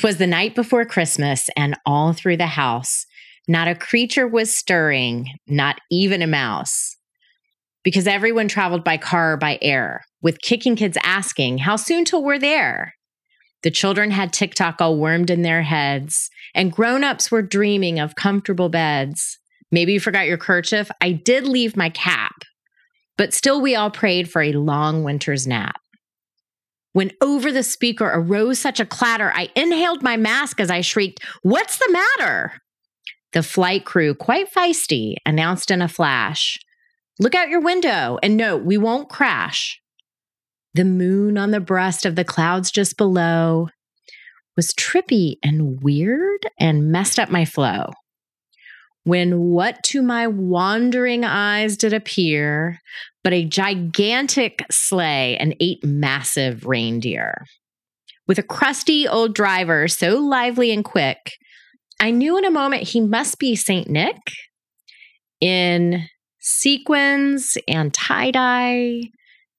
Twas the night before Christmas, and all through the house, not a creature was stirring, not even a mouse. Because everyone traveled by car or by air, with kicking kids asking, How soon till we're there? The children had TikTok all wormed in their heads, and grown ups were dreaming of comfortable beds. Maybe you forgot your kerchief. I did leave my cap, but still we all prayed for a long winter's nap. When over the speaker arose such a clatter, I inhaled my mask as I shrieked, What's the matter? The flight crew, quite feisty, announced in a flash, Look out your window and note we won't crash. The moon on the breast of the clouds just below was trippy and weird and messed up my flow. When what to my wandering eyes did appear but a gigantic sleigh and eight massive reindeer. With a crusty old driver so lively and quick, I knew in a moment he must be St. Nick in sequins and tie dye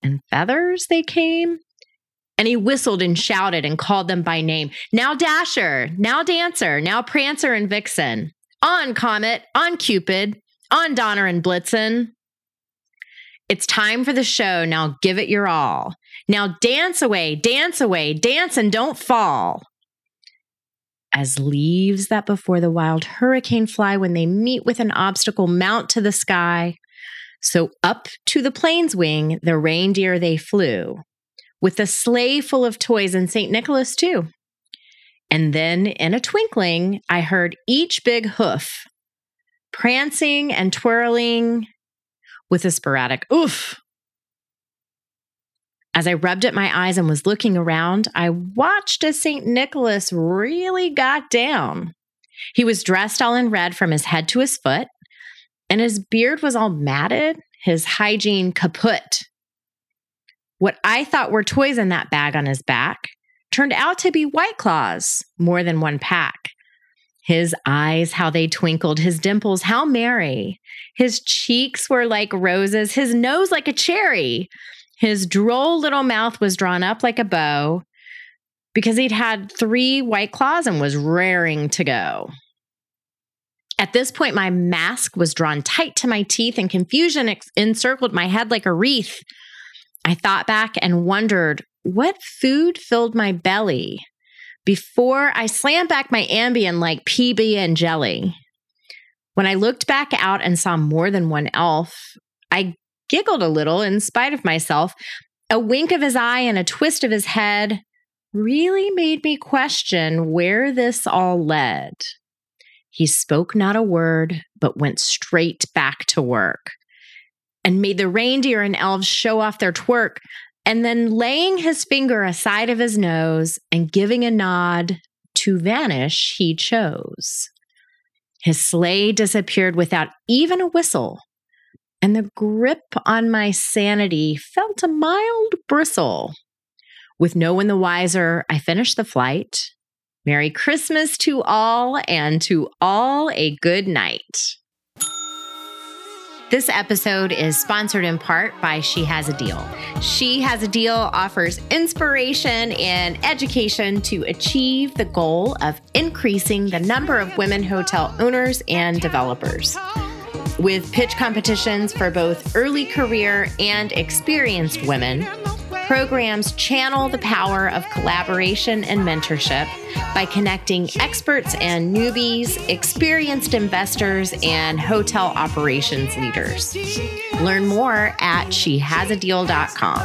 and feathers they came. And he whistled and shouted and called them by name. Now Dasher, now Dancer, now Prancer and Vixen. On Comet, on Cupid, on Donner and Blitzen. It's time for the show. Now give it your all. Now dance away, dance away, dance and don't fall. As leaves that before the wild hurricane fly when they meet with an obstacle mount to the sky, so up to the plane's wing the reindeer they flew, with a sleigh full of toys and St. Nicholas too. And then in a twinkling, I heard each big hoof prancing and twirling with a sporadic oof. As I rubbed at my eyes and was looking around, I watched as St. Nicholas really got down. He was dressed all in red from his head to his foot, and his beard was all matted, his hygiene kaput. What I thought were toys in that bag on his back turned out to be White Claws, more than one pack. His eyes, how they twinkled, his dimples, how merry. His cheeks were like roses, his nose like a cherry. His droll little mouth was drawn up like a bow because he'd had three white claws and was raring to go. At this point, my mask was drawn tight to my teeth and confusion encircled my head like a wreath. I thought back and wondered what food filled my belly before I slammed back my Ambien like PB and jelly. When I looked back out and saw more than one elf, I giggled a little in spite of myself. A wink of his eye and a twist of his head really made me question where this all led. He spoke not a word, but went straight back to work and made the reindeer and elves show off their twerk and then laying his finger aside of his nose and giving a nod to vanish, he chose. His sleigh disappeared without even a whistle, and the grip on my sanity felt a mild bristle. With no one the wiser, I finished the flight. Merry Christmas to all, and to all a good night. This episode is sponsored in part by She Has a Deal. She Has a Deal offers inspiration and education to achieve the goal of increasing the number of women hotel owners and developers. With pitch competitions for both early career and experienced women, programs channel the power of collaboration and mentorship by connecting experts and newbies, experienced investors, and hotel operations leaders. Learn more at shehasadeal.com.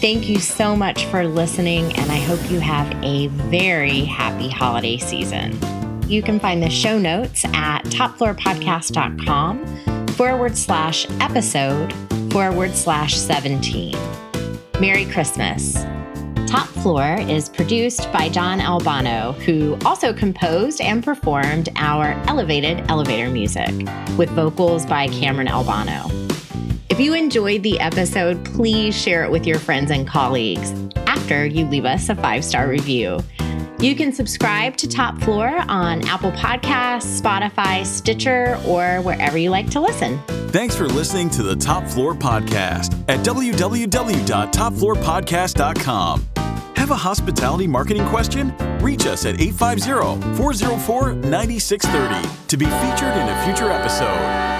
Thank you so much for listening, and I hope you have a very happy holiday season. You can find the show notes at topfloorpodcast.com forward slash episode forward slash 17. Merry Christmas. Top Floor is produced by John Albano, who also composed and performed our elevated elevator music with vocals by Cameron Albano. If you enjoyed the episode, please share it with your friends and colleagues after you leave us a five star review. You can subscribe to Top Floor on Apple Podcasts, Spotify, Stitcher, or wherever you like to listen. Thanks for listening to the Top Floor Podcast at www.topfloorpodcast.com. Have a hospitality marketing question? Reach us at 850 404 9630 to be featured in a future episode.